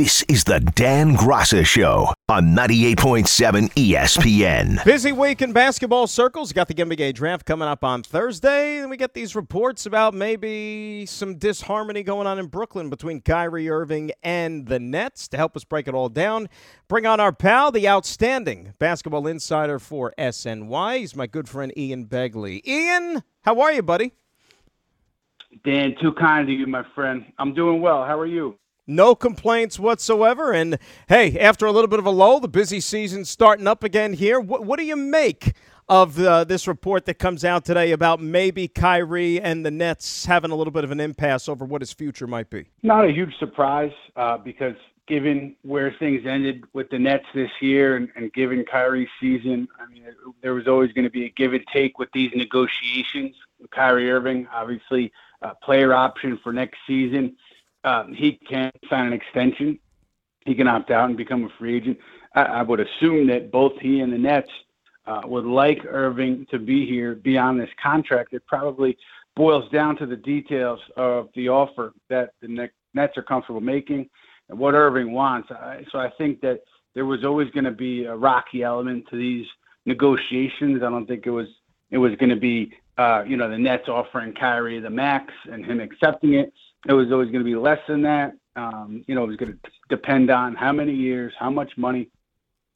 This is the Dan Graca Show on 98.7 ESPN. Busy week in basketball circles. Got the NBA draft coming up on Thursday. And we get these reports about maybe some disharmony going on in Brooklyn between Kyrie Irving and the Nets. To help us break it all down, bring on our pal, the outstanding basketball insider for SNY. He's my good friend Ian Begley. Ian, how are you, buddy? Dan, too kind to you, my friend. I'm doing well. How are you? No complaints whatsoever. And hey, after a little bit of a lull, the busy season starting up again here. What, what do you make of uh, this report that comes out today about maybe Kyrie and the Nets having a little bit of an impasse over what his future might be? Not a huge surprise uh, because given where things ended with the Nets this year and, and given Kyrie's season, I mean, there was always going to be a give and take with these negotiations. Kyrie Irving, obviously, player option for next season um, he can sign an extension. He can opt out and become a free agent. I, I would assume that both he and the Nets uh, would like Irving to be here beyond this contract. It probably boils down to the details of the offer that the Nets are comfortable making and what Irving wants. So I think that there was always going to be a rocky element to these negotiations. I don't think it was it was going to be uh, you know the Nets offering Kyrie the max and him accepting it. It was always going to be less than that. Um, you know, it was going to depend on how many years, how much money,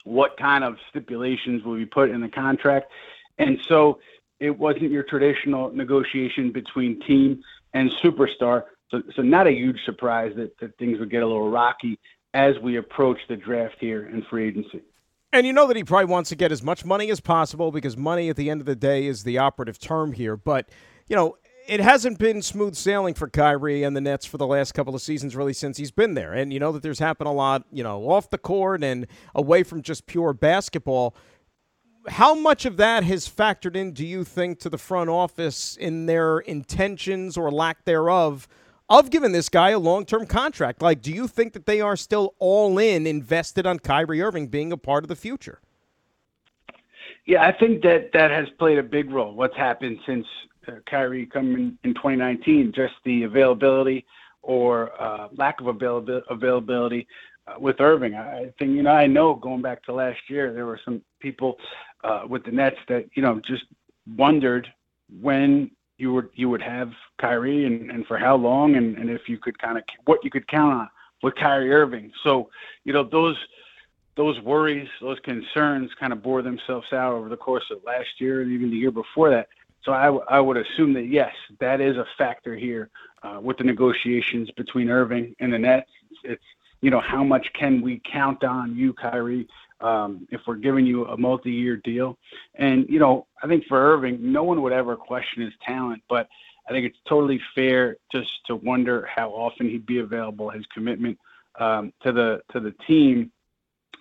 what kind of stipulations will be put in the contract. And so it wasn't your traditional negotiation between team and superstar. So, so not a huge surprise that, that things would get a little rocky as we approach the draft here in free agency. And you know that he probably wants to get as much money as possible because money at the end of the day is the operative term here. But, you know, it hasn't been smooth sailing for Kyrie and the Nets for the last couple of seasons, really, since he's been there. And you know that there's happened a lot, you know, off the court and away from just pure basketball. How much of that has factored in, do you think, to the front office in their intentions or lack thereof of giving this guy a long term contract? Like, do you think that they are still all in, invested on Kyrie Irving being a part of the future? Yeah, I think that that has played a big role. What's happened since uh, Kyrie coming in 2019, just the availability or uh, lack of availability, availability uh, with Irving. I think you know I know going back to last year there were some people uh, with the Nets that you know just wondered when you would you would have Kyrie and, and for how long and, and if you could kind of what you could count on with Kyrie Irving. So you know those those worries, those concerns kind of bore themselves out over the course of last year and even the year before that. So I, w- I would assume that yes, that is a factor here uh, with the negotiations between Irving and the Nets. It's you know how much can we count on you, Kyrie, um, if we're giving you a multi-year deal? And you know I think for Irving, no one would ever question his talent, but I think it's totally fair just to wonder how often he'd be available, his commitment um, to the to the team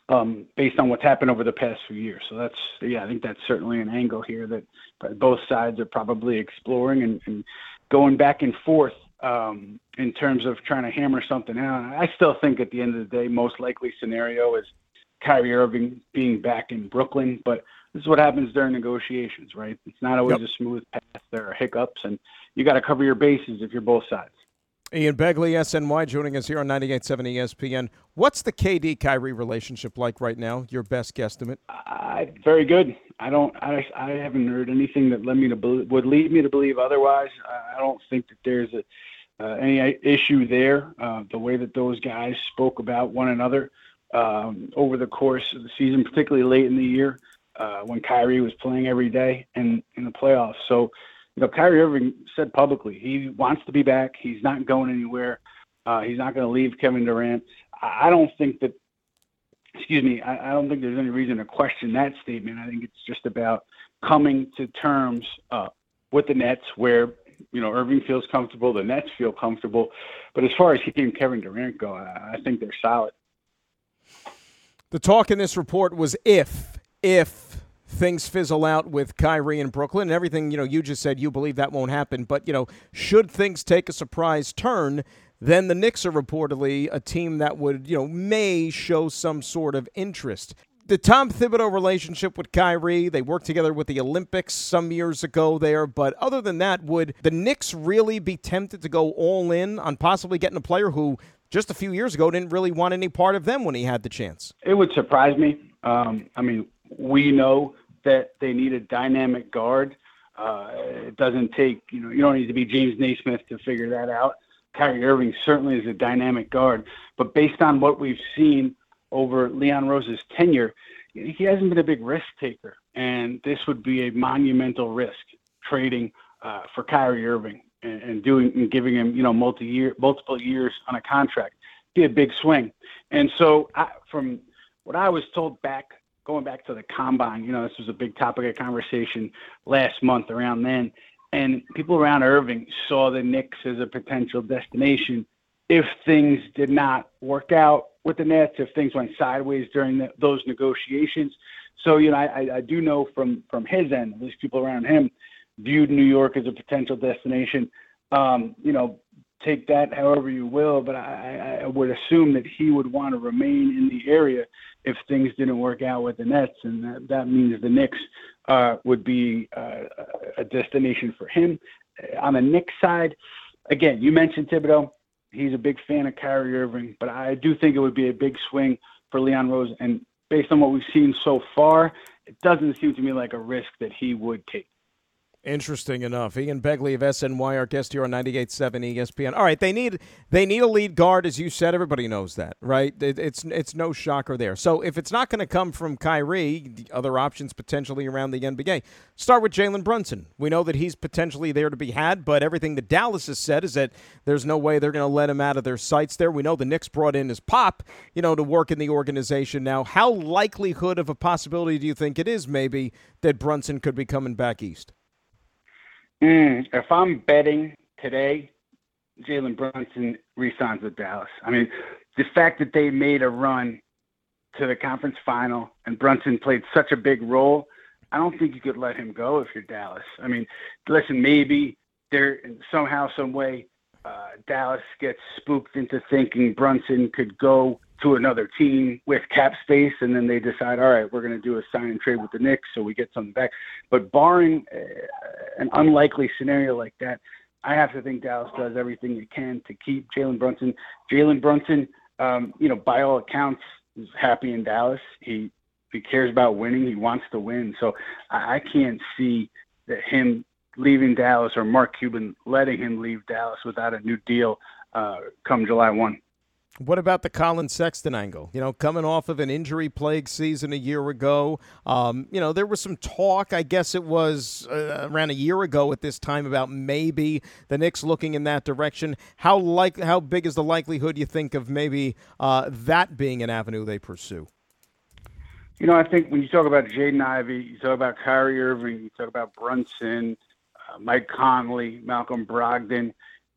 um, based on what's happened over the past few years. So that's yeah, I think that's certainly an angle here that both sides are probably exploring and, and going back and forth um, in terms of trying to hammer something out. I still think at the end of the day, most likely scenario is Kyrie Irving being back in Brooklyn, but this is what happens during negotiations, right? It's not always yep. a smooth path. There are hiccups, and you got to cover your bases if you're both sides. Ian Begley, SNY, joining us here on 98.7 ESPN. What's the KD Kyrie relationship like right now? Your best guesstimate? Uh, very good. I don't. I, I haven't heard anything that led me to believe, would lead me to believe otherwise. I don't think that there's a uh, any issue there. Uh, the way that those guys spoke about one another um, over the course of the season, particularly late in the year uh, when Kyrie was playing every day and in the playoffs. So you know, Kyrie Irving said publicly he wants to be back. He's not going anywhere. Uh, he's not going to leave Kevin Durant. I don't think that. Excuse me. I, I don't think there's any reason to question that statement. I think it's just about coming to terms uh, with the Nets, where you know Irving feels comfortable, the Nets feel comfortable. But as far as he and Kevin Durant go, I, I think they're solid. The talk in this report was if if things fizzle out with Kyrie in Brooklyn and everything, you know, you just said you believe that won't happen. But, you know, should things take a surprise turn, then the Knicks are reportedly a team that would, you know, may show some sort of interest. The Tom Thibodeau relationship with Kyrie, they worked together with the Olympics some years ago there. But other than that, would the Knicks really be tempted to go all in on possibly getting a player who just a few years ago didn't really want any part of them when he had the chance. It would surprise me. Um, I mean, we know that they need a dynamic guard. Uh, it doesn't take, you know, you don't need to be James Naismith to figure that out. Kyrie Irving certainly is a dynamic guard, but based on what we've seen over Leon Rose's tenure, he hasn't been a big risk taker, and this would be a monumental risk trading uh, for Kyrie Irving and, doing and giving him, you know, multi-year, multiple years on a contract. Be a big swing, and so I, from what I was told back going back to the combine, you know, this was a big topic of conversation last month around then. And people around Irving saw the Knicks as a potential destination if things did not work out with the Nets, if things went sideways during the, those negotiations. So, you know, I, I do know from from his end, at least people around him viewed New York as a potential destination. Um, you know, take that however you will, but I, I would assume that he would want to remain in the area if things didn't work out with the Nets, and that, that means the Knicks uh, would be uh, a destination for him. On the Knicks side, again, you mentioned Thibodeau. He's a big fan of Kyrie Irving, but I do think it would be a big swing for Leon Rose. And based on what we've seen so far, it doesn't seem to me like a risk that he would take. Interesting enough. Ian Begley of SNY, our guest here on 98.7 ESPN. All right, they need they need a lead guard, as you said. Everybody knows that, right? It, it's it's no shocker there. So if it's not going to come from Kyrie, the other options potentially around the NBA. Start with Jalen Brunson. We know that he's potentially there to be had, but everything that Dallas has said is that there's no way they're going to let him out of their sights there. We know the Knicks brought in his pop, you know, to work in the organization now. How likelihood of a possibility do you think it is maybe that Brunson could be coming back east? Mm, if I'm betting today, Jalen Brunson resigns with Dallas. I mean, the fact that they made a run to the conference final and Brunson played such a big role, I don't think you could let him go if you're Dallas. I mean, listen, maybe there somehow, some way, uh, Dallas gets spooked into thinking Brunson could go to another team with cap space, and then they decide, all right, we're going to do a sign and trade with the Knicks, so we get something back. But barring uh, an unlikely scenario like that, I have to think Dallas does everything it can to keep Jalen Brunson. Jalen Brunson, um, you know, by all accounts, is happy in Dallas. He he cares about winning. He wants to win. So I, I can't see that him leaving Dallas or Mark Cuban letting him leave Dallas without a new deal uh, come July one. What about the Collin Sexton angle? You know, coming off of an injury plagued season a year ago, um, you know, there was some talk, I guess it was uh, around a year ago at this time, about maybe the Knicks looking in that direction. How like how big is the likelihood you think of maybe uh, that being an avenue they pursue? You know, I think when you talk about Jaden Ivey, you talk about Kyrie Irving, you talk about Brunson, uh, Mike Conley, Malcolm Brogdon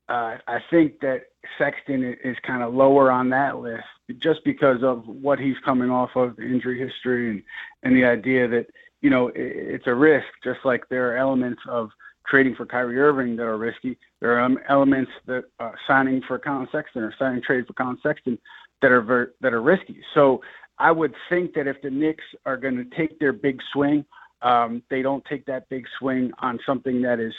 uh, I think that Sexton is kind of lower on that list just because of what he's coming off of, the injury history, and and the idea that you know it's a risk. Just like there are elements of trading for Kyrie Irving that are risky, there are um, elements that uh, signing for Collin Sexton or signing trade for Collin Sexton that are ver- that are risky. So I would think that if the Knicks are going to take their big swing, um, they don't take that big swing on something that is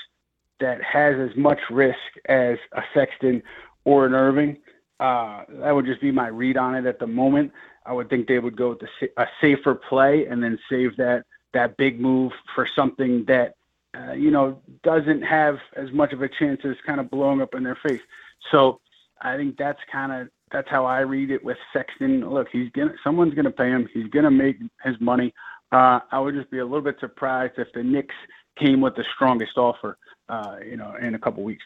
that has as much risk as a Sexton or an Irving. Uh, that would just be my read on it at the moment. I would think they would go with the, a safer play and then save that that big move for something that uh, you know doesn't have as much of a chance as kind of blowing up in their face. So I think that's kind of that's how I read it with Sexton. Look, he's gonna someone's gonna pay him. He's gonna make his money. Uh, I would just be a little bit surprised if the Knicks came with the strongest offer you know, in a couple weeks.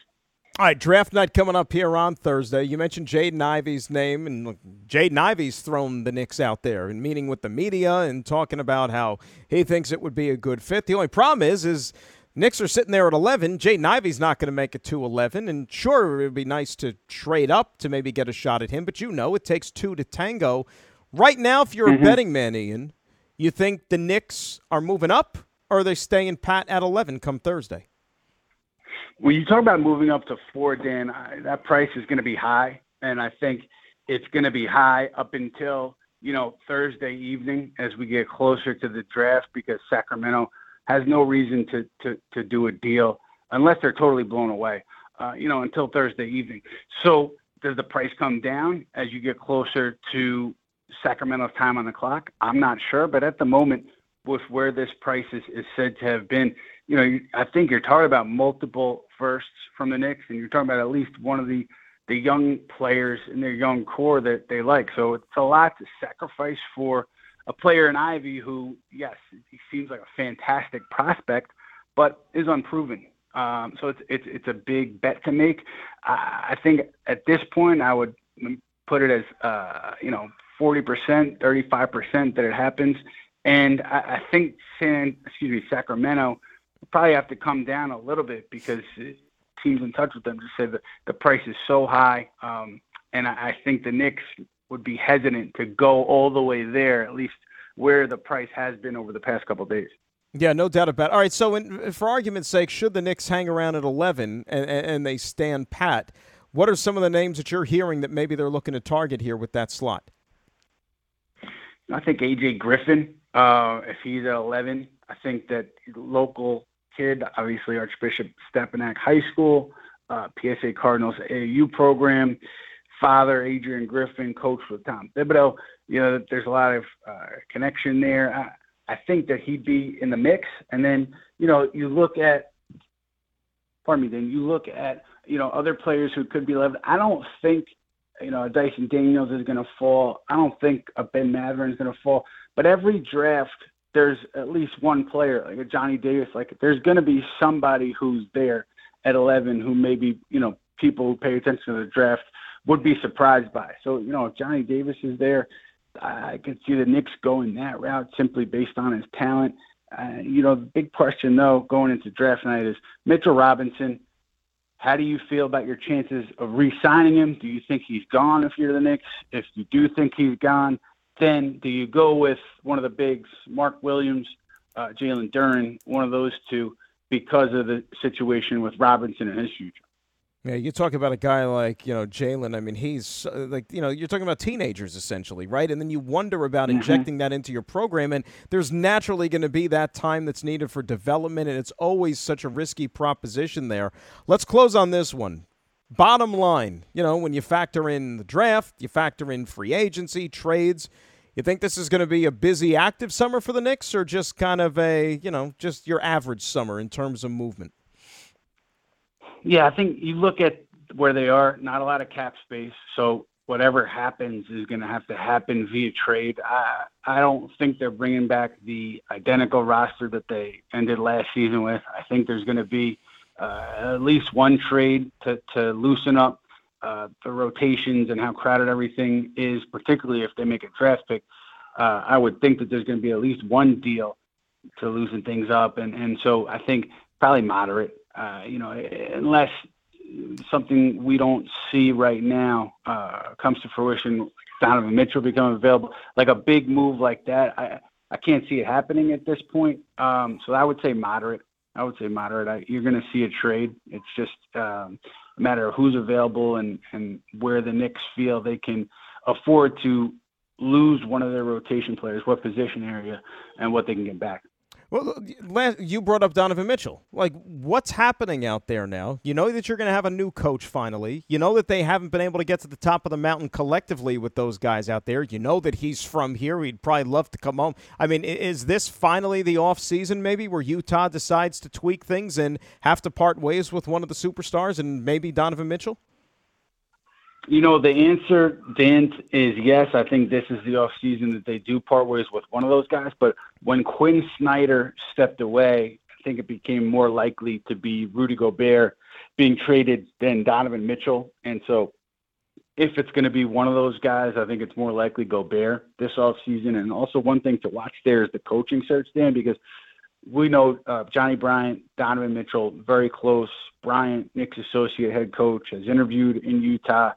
All right, draft night coming up here on Thursday. You mentioned Jaden Ivey's name, and Jaden Ivey's thrown the Knicks out there and meeting with the media and talking about how he thinks it would be a good fit. The only problem is, is Knicks are sitting there at 11. Jaden Ivey's not going to make it to 11, and sure, it would be nice to trade up to maybe get a shot at him, but you know it takes two to tango. Right now, if you're mm-hmm. a betting man, Ian, you think the Knicks are moving up, or are they staying pat at 11 come Thursday? When you talk about moving up to four, Dan, I, that price is going to be high, and I think it's going to be high up until you know Thursday evening as we get closer to the draft because Sacramento has no reason to to to do a deal unless they're totally blown away. Uh, you know, until Thursday evening. So does the price come down as you get closer to Sacramento's time on the clock? I'm not sure, but at the moment, with where this price is, is said to have been, you know, I think you're talking about multiple firsts from the Knicks, and you're talking about at least one of the the young players in their young core that they like. So it's a lot to sacrifice for a player in Ivey who, yes, he seems like a fantastic prospect, but is unproven. Um, so it's it's it's a big bet to make. I, I think at this point I would put it as uh, you know 40%, 35% that it happens, and I, I think San excuse me Sacramento probably have to come down a little bit because teams in touch with them just say that the price is so high, um, and I, I think the Knicks would be hesitant to go all the way there, at least where the price has been over the past couple of days. Yeah, no doubt about it. All right, so in, for argument's sake, should the Knicks hang around at 11 and, and they stand pat, what are some of the names that you're hearing that maybe they're looking to target here with that slot? I think AJ Griffin, uh, if he's at 11, I think that local kid, obviously Archbishop Stepinac High School, uh, PSA Cardinals AAU program, father Adrian Griffin, coach with Tom Thibodeau. You know, there's a lot of uh, connection there. I, I think that he'd be in the mix. And then, you know, you look at, pardon me, then you look at, you know, other players who could be left. I don't think, you know, Dyson Daniels is going to fall. I don't think a Ben Mathurin is going to fall. But every draft, there's at least one player, like a Johnny Davis. Like, there's going to be somebody who's there at 11 who maybe, you know, people who pay attention to the draft – would be surprised by. So, you know, if Johnny Davis is there, I can see the Knicks going that route simply based on his talent. Uh, you know, the big question though going into draft night is Mitchell Robinson. How do you feel about your chances of re-signing him? Do you think he's gone if you're the Knicks? If you do think he's gone, then do you go with one of the bigs, Mark Williams, uh, Jalen Duren, one of those two, because of the situation with Robinson and his future? Yeah, you talk about a guy like you know Jalen. I mean, he's uh, like you know you're talking about teenagers essentially, right? And then you wonder about mm-hmm. injecting that into your program, and there's naturally going to be that time that's needed for development, and it's always such a risky proposition there. Let's close on this one. Bottom line, you know, when you factor in the draft, you factor in free agency, trades. You think this is going to be a busy, active summer for the Knicks, or just kind of a you know just your average summer in terms of movement? Yeah, I think you look at where they are, not a lot of cap space. So whatever happens is going to have to happen via trade. I I don't think they're bringing back the identical roster that they ended last season with. I think there's going to be at least one trade to loosen up uh, the rotations and how crowded everything is, particularly if they make a draft pick. Uh, I would think that there's going to be at least one deal to loosen things up, and and so I think probably moderate. Uh, you know, unless something we don't see right now uh, comes to fruition, Donovan Mitchell becoming available, like a big move like that, I I can't see it happening at this point. Um, so I would say moderate. I would say moderate. I, you're going to see a trade. It's just um, a matter of who's available and and where the Knicks feel they can afford to lose one of their rotation players, what position area, and what they can get back. Well, you brought up Donovan Mitchell. Like, what's happening out there now? You know that you're going to have a new coach finally. You know that they haven't been able to get to the top of the mountain collectively with those guys out there. You know that he's from here. He'd probably love to come home. I mean, is this finally the off season maybe where Utah decides to tweak things and have to part ways with one of the superstars and maybe Donovan Mitchell? You know, the answer, Dan, is yes. I think this is the off season that they do part ways with one of those guys. But when Quin Snyder stepped away, I think it became more likely to be Rudy Gobert being traded than Donovan Mitchell. And so if it's going to be one of those guys, I think it's more likely Gobert this off season. And also one thing to watch there is the coaching search, Dan, because we know uh, Johnny Bryant, Donovan Mitchell, very close. Bryant, Knicks associate head coach, has interviewed in Utah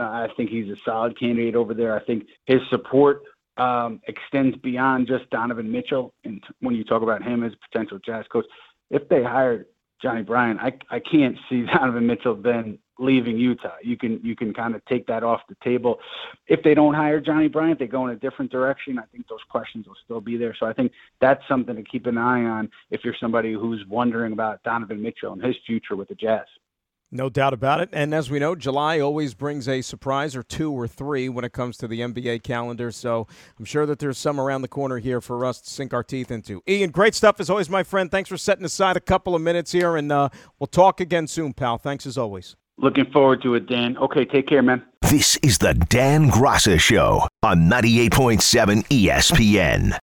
I think he's a solid candidate over there. I think his support um, extends beyond just Donovan Mitchell. And when you talk about him as a potential Jazz coach, if they hired Johnny Bryant, I I can't see Donovan Mitchell then leaving Utah. You can you can kind of take that off the table. If they don't hire Johnny Bryant, they go in a different direction. I think those questions will still be there. So I think that's something to keep an eye on if you're somebody who's wondering about Donovan Mitchell and his future with the Jazz. No doubt about it. And as we know, July always brings a surprise or two or three when it comes to the NBA calendar. So I'm sure that there's some around the corner here for us to sink our teeth into. Ian, great stuff as always, my friend. Thanks for setting aside a couple of minutes here, and uh, we'll talk again soon, pal. Thanks as always. Looking forward to it, Dan. Okay, take care, man. This is the Dan Graca Show on 98.7 ESPN.